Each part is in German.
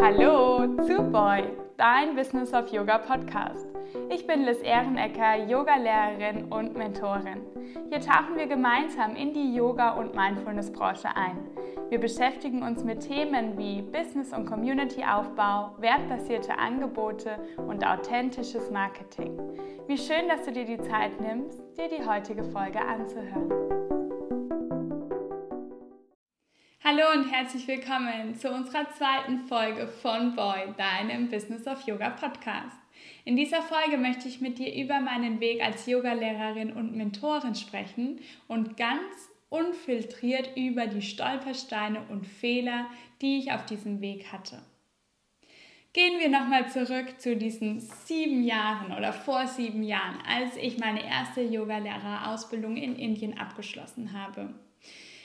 Hallo zu Boy, dein Business of Yoga Podcast. Ich bin Liz Ehrenecker, Yogalehrerin und Mentorin. Hier tauchen wir gemeinsam in die Yoga- und Mindfulness-Branche ein. Wir beschäftigen uns mit Themen wie Business- und Community-Aufbau, wertbasierte Angebote und authentisches Marketing. Wie schön, dass du dir die Zeit nimmst, dir die heutige Folge anzuhören. Hallo und herzlich willkommen zu unserer zweiten Folge von Boy, deinem Business of Yoga Podcast. In dieser Folge möchte ich mit dir über meinen Weg als Yogalehrerin und Mentorin sprechen und ganz unfiltriert über die Stolpersteine und Fehler, die ich auf diesem Weg hatte. Gehen wir nochmal zurück zu diesen sieben Jahren oder vor sieben Jahren, als ich meine erste Yogalehrerausbildung in Indien abgeschlossen habe.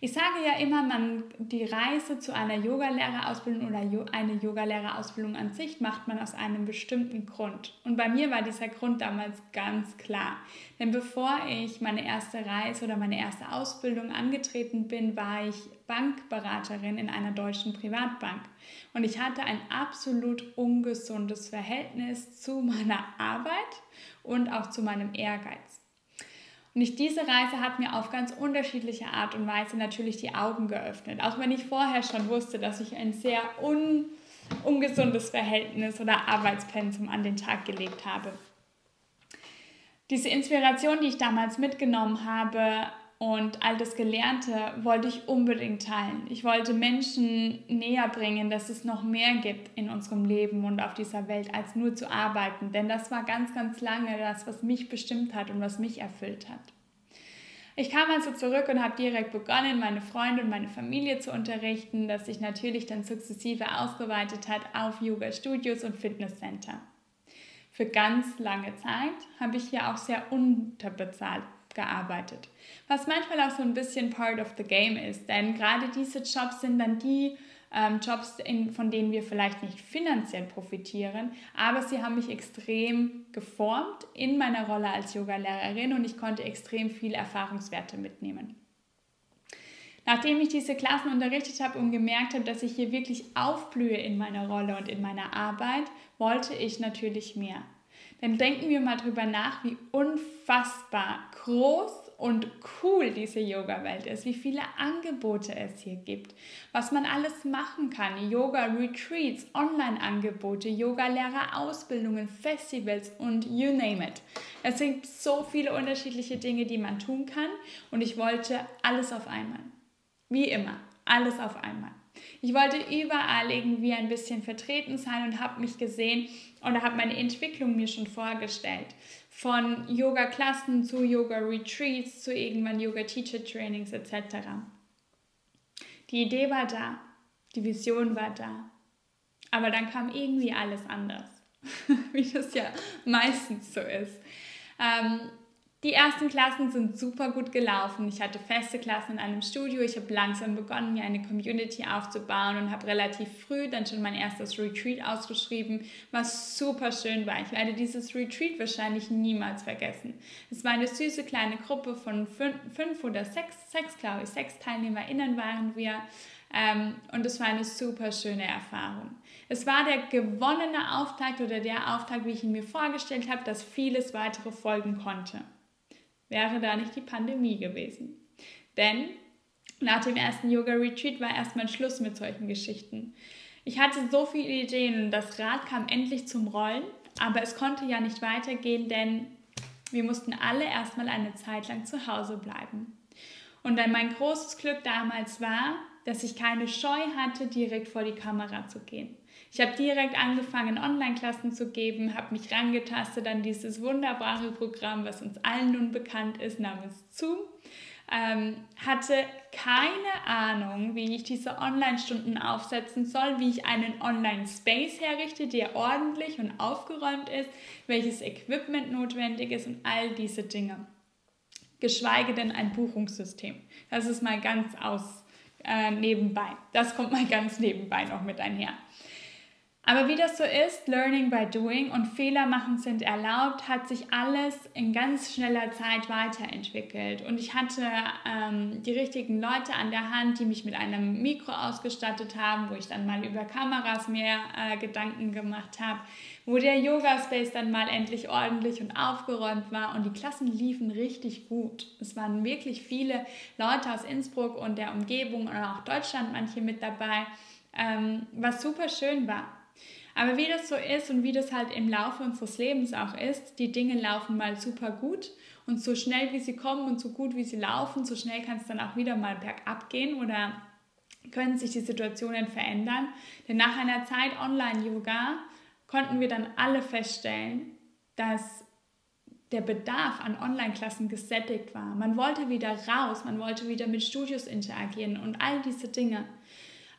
Ich sage ja immer, man die Reise zu einer Yogalehrerausbildung oder eine Yogalehrerausbildung an sich macht man aus einem bestimmten Grund. Und bei mir war dieser Grund damals ganz klar. Denn bevor ich meine erste Reise oder meine erste Ausbildung angetreten bin, war ich Bankberaterin in einer deutschen Privatbank. Und ich hatte ein absolut ungesundes Verhältnis zu meiner Arbeit und auch zu meinem Ehrgeiz. Und diese Reise hat mir auf ganz unterschiedliche Art und Weise natürlich die Augen geöffnet. Auch wenn ich vorher schon wusste, dass ich ein sehr un, ungesundes Verhältnis oder Arbeitspensum an den Tag gelegt habe. Diese Inspiration, die ich damals mitgenommen habe und all das Gelernte, wollte ich unbedingt teilen. Ich wollte Menschen näher bringen, dass es noch mehr gibt in unserem Leben und auf dieser Welt, als nur zu arbeiten. Denn das war ganz, ganz lange das, was mich bestimmt hat und was mich erfüllt hat. Ich kam also zurück und habe direkt begonnen, meine Freunde und meine Familie zu unterrichten, das sich natürlich dann sukzessive ausgeweitet hat auf Yoga-Studios und Fitnesscenter. Für ganz lange Zeit habe ich hier auch sehr unterbezahlt gearbeitet. Was manchmal auch so ein bisschen part of the game ist, denn gerade diese Jobs sind dann die ähm, Jobs, in, von denen wir vielleicht nicht finanziell profitieren, aber sie haben mich extrem geformt in meiner Rolle als Yogalehrerin und ich konnte extrem viel Erfahrungswerte mitnehmen. Nachdem ich diese Klassen unterrichtet habe und gemerkt habe, dass ich hier wirklich aufblühe in meiner Rolle und in meiner Arbeit, wollte ich natürlich mehr. Denn denken wir mal drüber nach, wie unfassbar groß und cool diese Yoga-Welt ist, wie viele Angebote es hier gibt, was man alles machen kann. Yoga-Retreats, Online-Angebote, Yoga-Lehrer-Ausbildungen, Festivals und you name it. Es sind so viele unterschiedliche Dinge, die man tun kann und ich wollte alles auf einmal. Wie immer, alles auf einmal. Ich wollte überall irgendwie ein bisschen vertreten sein und habe mich gesehen oder habe meine Entwicklung mir schon vorgestellt. Von Yoga-Klassen zu Yoga-Retreats zu irgendwann Yoga-Teacher-Trainings etc. Die Idee war da, die Vision war da, aber dann kam irgendwie alles anders, wie das ja meistens so ist. Ähm, die ersten Klassen sind super gut gelaufen. Ich hatte feste Klassen in einem Studio. Ich habe langsam begonnen, mir eine Community aufzubauen und habe relativ früh dann schon mein erstes Retreat ausgeschrieben, was super schön war. Ich werde dieses Retreat wahrscheinlich niemals vergessen. Es war eine süße kleine Gruppe von fünf, fünf oder sechs, sechs glaube ich, sechs TeilnehmerInnen waren wir. Ähm, und es war eine super schöne Erfahrung. Es war der gewonnene Auftakt oder der Auftakt, wie ich ihn mir vorgestellt habe, dass vieles weitere folgen konnte wäre da nicht die Pandemie gewesen. Denn nach dem ersten Yoga-Retreat war erstmal Schluss mit solchen Geschichten. Ich hatte so viele Ideen das Rad kam endlich zum Rollen, aber es konnte ja nicht weitergehen, denn wir mussten alle erstmal eine Zeit lang zu Hause bleiben. Und dann mein großes Glück damals war, dass ich keine Scheu hatte, direkt vor die Kamera zu gehen. Ich habe direkt angefangen, Online-Klassen zu geben, habe mich rangetastet an dieses wunderbare Programm, was uns allen nun bekannt ist, namens Zoom. Ähm, hatte keine Ahnung, wie ich diese Online-Stunden aufsetzen soll, wie ich einen Online-Space herrichte, der ordentlich und aufgeräumt ist, welches Equipment notwendig ist und all diese Dinge. Geschweige denn ein Buchungssystem. Das ist mal ganz aus äh, nebenbei. Das kommt mal ganz nebenbei noch mit einher. Aber wie das so ist, Learning by Doing und Fehler machen sind erlaubt, hat sich alles in ganz schneller Zeit weiterentwickelt. Und ich hatte ähm, die richtigen Leute an der Hand, die mich mit einem Mikro ausgestattet haben, wo ich dann mal über Kameras mehr äh, Gedanken gemacht habe, wo der Yoga Space dann mal endlich ordentlich und aufgeräumt war und die Klassen liefen richtig gut. Es waren wirklich viele Leute aus Innsbruck und der Umgebung und auch Deutschland manche mit dabei, ähm, was super schön war. Aber wie das so ist und wie das halt im Laufe unseres Lebens auch ist, die Dinge laufen mal super gut und so schnell wie sie kommen und so gut wie sie laufen, so schnell kann es dann auch wieder mal bergab gehen oder können sich die Situationen verändern. Denn nach einer Zeit Online-Yoga konnten wir dann alle feststellen, dass der Bedarf an Online-Klassen gesättigt war. Man wollte wieder raus, man wollte wieder mit Studios interagieren und all diese Dinge.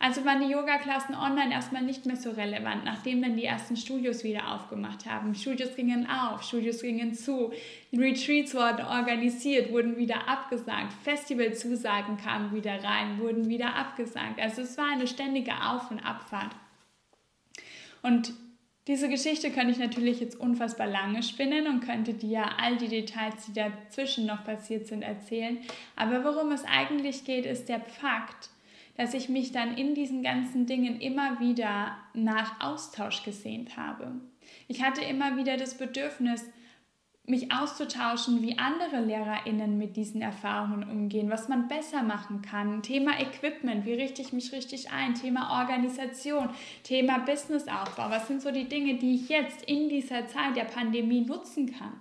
Also waren die Yoga-Klassen online erstmal nicht mehr so relevant, nachdem dann die ersten Studios wieder aufgemacht haben. Studios gingen auf, Studios gingen zu, Retreats wurden organisiert, wurden wieder abgesagt, Festivalzusagen kamen wieder rein, wurden wieder abgesagt. Also es war eine ständige Auf- und Abfahrt. Und diese Geschichte könnte ich natürlich jetzt unfassbar lange spinnen und könnte dir all die Details, die dazwischen noch passiert sind, erzählen. Aber worum es eigentlich geht, ist der Fakt, dass ich mich dann in diesen ganzen Dingen immer wieder nach Austausch gesehnt habe. Ich hatte immer wieder das Bedürfnis, mich auszutauschen, wie andere LehrerInnen mit diesen Erfahrungen umgehen, was man besser machen kann. Thema Equipment, wie richte ich mich richtig ein? Thema Organisation, Thema Businessaufbau. Was sind so die Dinge, die ich jetzt in dieser Zeit der Pandemie nutzen kann,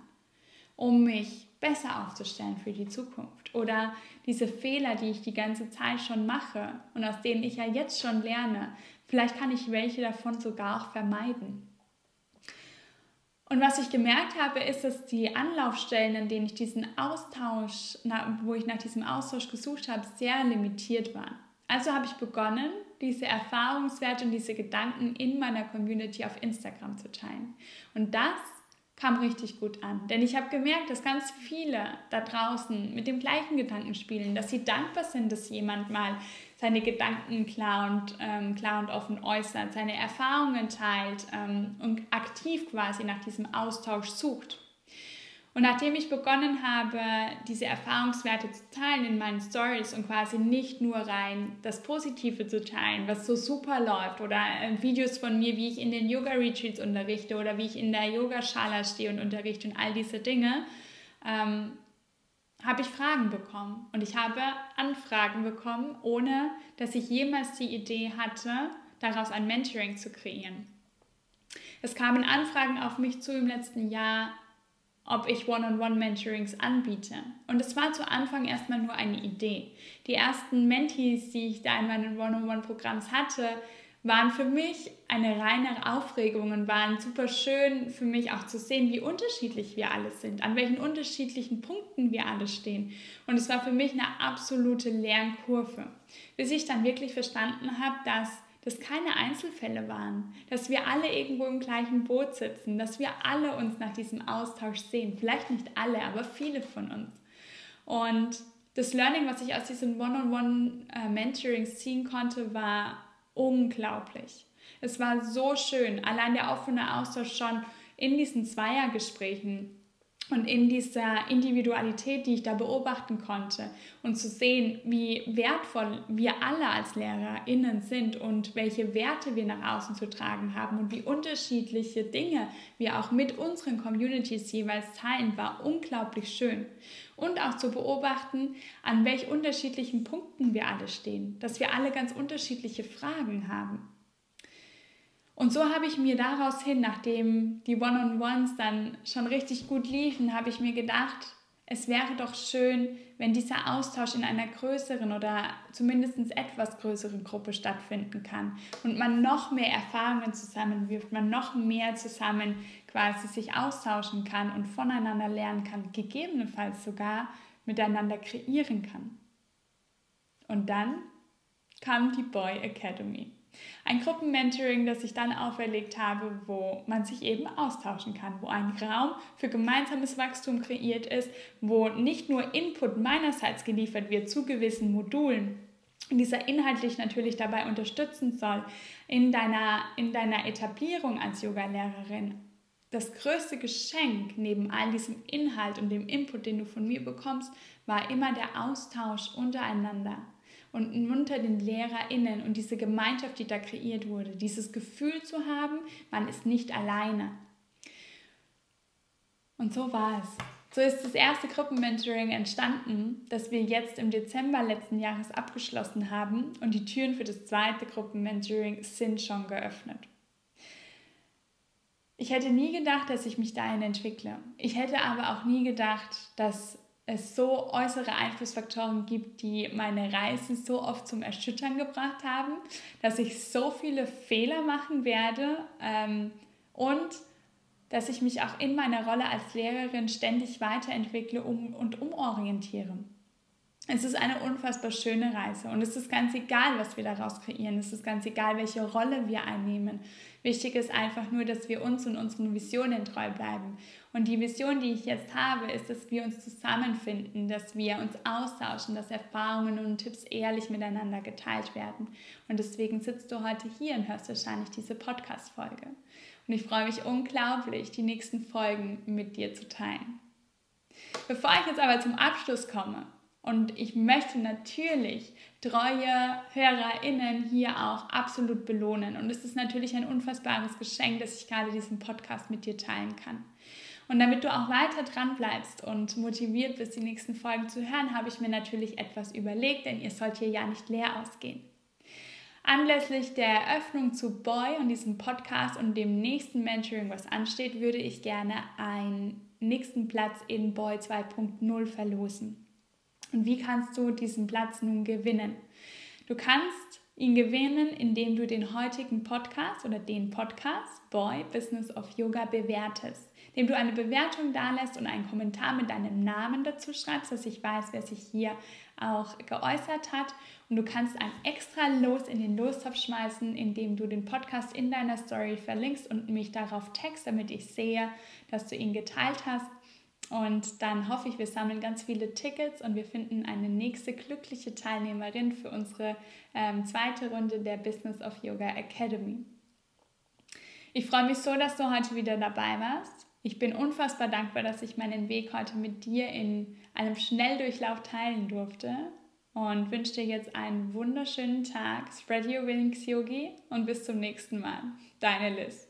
um mich besser aufzustellen für die Zukunft? Oder diese Fehler, die ich die ganze Zeit schon mache und aus denen ich ja jetzt schon lerne, vielleicht kann ich welche davon sogar auch vermeiden. Und was ich gemerkt habe, ist, dass die Anlaufstellen, in denen ich diesen Austausch, wo ich nach diesem Austausch gesucht habe, sehr limitiert waren. Also habe ich begonnen, diese Erfahrungswerte und diese Gedanken in meiner Community auf Instagram zu teilen. Und das kam richtig gut an. Denn ich habe gemerkt, dass ganz viele da draußen mit dem gleichen Gedanken spielen, dass sie dankbar sind, dass jemand mal seine Gedanken klar und, ähm, klar und offen äußert, seine Erfahrungen teilt ähm, und aktiv quasi nach diesem Austausch sucht. Und nachdem ich begonnen habe, diese Erfahrungswerte zu teilen in meinen Stories und quasi nicht nur rein das Positive zu teilen, was so super läuft oder äh, Videos von mir, wie ich in den Yoga Retreats unterrichte oder wie ich in der Yoga Schala stehe und unterrichte und all diese Dinge, ähm, habe ich Fragen bekommen und ich habe Anfragen bekommen, ohne dass ich jemals die Idee hatte, daraus ein Mentoring zu kreieren. Es kamen Anfragen auf mich zu im letzten Jahr, ob ich One-on-One-Mentorings anbiete. Und es war zu Anfang erstmal nur eine Idee. Die ersten Mentees, die ich da in meinen One-on-One-Programms hatte, waren für mich eine reine Aufregung und waren super schön für mich auch zu sehen, wie unterschiedlich wir alle sind, an welchen unterschiedlichen Punkten wir alle stehen. Und es war für mich eine absolute Lernkurve, bis ich dann wirklich verstanden habe, dass das keine Einzelfälle waren, dass wir alle irgendwo im gleichen Boot sitzen, dass wir alle uns nach diesem Austausch sehen. Vielleicht nicht alle, aber viele von uns. Und das Learning, was ich aus diesen One-on-One-Mentorings äh, ziehen konnte, war unglaublich. Es war so schön, allein der offene Austausch schon in diesen Zweiergesprächen und in dieser Individualität, die ich da beobachten konnte und zu sehen, wie wertvoll wir alle als LehrerInnen sind und welche Werte wir nach außen zu tragen haben und wie unterschiedliche Dinge wir auch mit unseren Communities jeweils teilen, war unglaublich schön. Und auch zu beobachten, an welch unterschiedlichen Punkten wir alle stehen, dass wir alle ganz unterschiedliche Fragen haben. Und so habe ich mir daraus hin, nachdem die One-on-Ones dann schon richtig gut liefen, habe ich mir gedacht, es wäre doch schön, wenn dieser Austausch in einer größeren oder zumindest etwas größeren Gruppe stattfinden kann und man noch mehr Erfahrungen zusammenwirft, man noch mehr zusammen quasi sich austauschen kann und voneinander lernen kann, gegebenenfalls sogar miteinander kreieren kann. Und dann kam die Boy Academy. Ein Gruppenmentoring, das ich dann auferlegt habe, wo man sich eben austauschen kann, wo ein Raum für gemeinsames Wachstum kreiert ist, wo nicht nur Input meinerseits geliefert wird zu gewissen Modulen, dieser inhaltlich natürlich dabei unterstützen soll in deiner, in deiner Etablierung als Yoga-Lehrerin. Das größte Geschenk neben all diesem Inhalt und dem Input, den du von mir bekommst, war immer der Austausch untereinander und unter den LehrerInnen und diese Gemeinschaft, die da kreiert wurde. Dieses Gefühl zu haben, man ist nicht alleine. Und so war es. So ist das erste Gruppenmentoring entstanden, das wir jetzt im Dezember letzten Jahres abgeschlossen haben und die Türen für das zweite Gruppenmentoring sind schon geöffnet. Ich hätte nie gedacht, dass ich mich dahin entwickle. Ich hätte aber auch nie gedacht, dass es so äußere Einflussfaktoren gibt, die meine Reise so oft zum Erschüttern gebracht haben, dass ich so viele Fehler machen werde ähm, und dass ich mich auch in meiner Rolle als Lehrerin ständig weiterentwickle um, und umorientiere. Es ist eine unfassbar schöne Reise und es ist ganz egal, was wir daraus kreieren. Es ist ganz egal, welche Rolle wir einnehmen. Wichtig ist einfach nur, dass wir uns und unseren Visionen treu bleiben. Und die Vision, die ich jetzt habe, ist, dass wir uns zusammenfinden, dass wir uns austauschen, dass Erfahrungen und Tipps ehrlich miteinander geteilt werden. Und deswegen sitzt du heute hier und hörst wahrscheinlich diese Podcast-Folge. Und ich freue mich unglaublich, die nächsten Folgen mit dir zu teilen. Bevor ich jetzt aber zum Abschluss komme, und ich möchte natürlich treue HörerInnen hier auch absolut belohnen. Und es ist natürlich ein unfassbares Geschenk, dass ich gerade diesen Podcast mit dir teilen kann. Und damit du auch weiter dran bleibst und motiviert bist, die nächsten Folgen zu hören, habe ich mir natürlich etwas überlegt, denn ihr sollt hier ja nicht leer ausgehen. Anlässlich der Eröffnung zu Boy und diesem Podcast und dem nächsten Mentoring, was ansteht, würde ich gerne einen nächsten Platz in Boy 2.0 verlosen. Und wie kannst du diesen Platz nun gewinnen? Du kannst ihn gewinnen, indem du den heutigen Podcast oder den Podcast Boy Business of Yoga bewertest, indem du eine Bewertung dalässt und einen Kommentar mit deinem Namen dazu schreibst, dass ich weiß, wer sich hier auch geäußert hat. Und du kannst ein extra Los in den Lostopf schmeißen, indem du den Podcast in deiner Story verlinkst und mich darauf text, damit ich sehe, dass du ihn geteilt hast. Und dann hoffe ich, wir sammeln ganz viele Tickets und wir finden eine nächste glückliche Teilnehmerin für unsere ähm, zweite Runde der Business of Yoga Academy. Ich freue mich so, dass du heute wieder dabei warst. Ich bin unfassbar dankbar, dass ich meinen Weg heute mit dir in einem Schnelldurchlauf teilen durfte und wünsche dir jetzt einen wunderschönen Tag. Spread your wings, Yogi, und bis zum nächsten Mal. Deine Liz.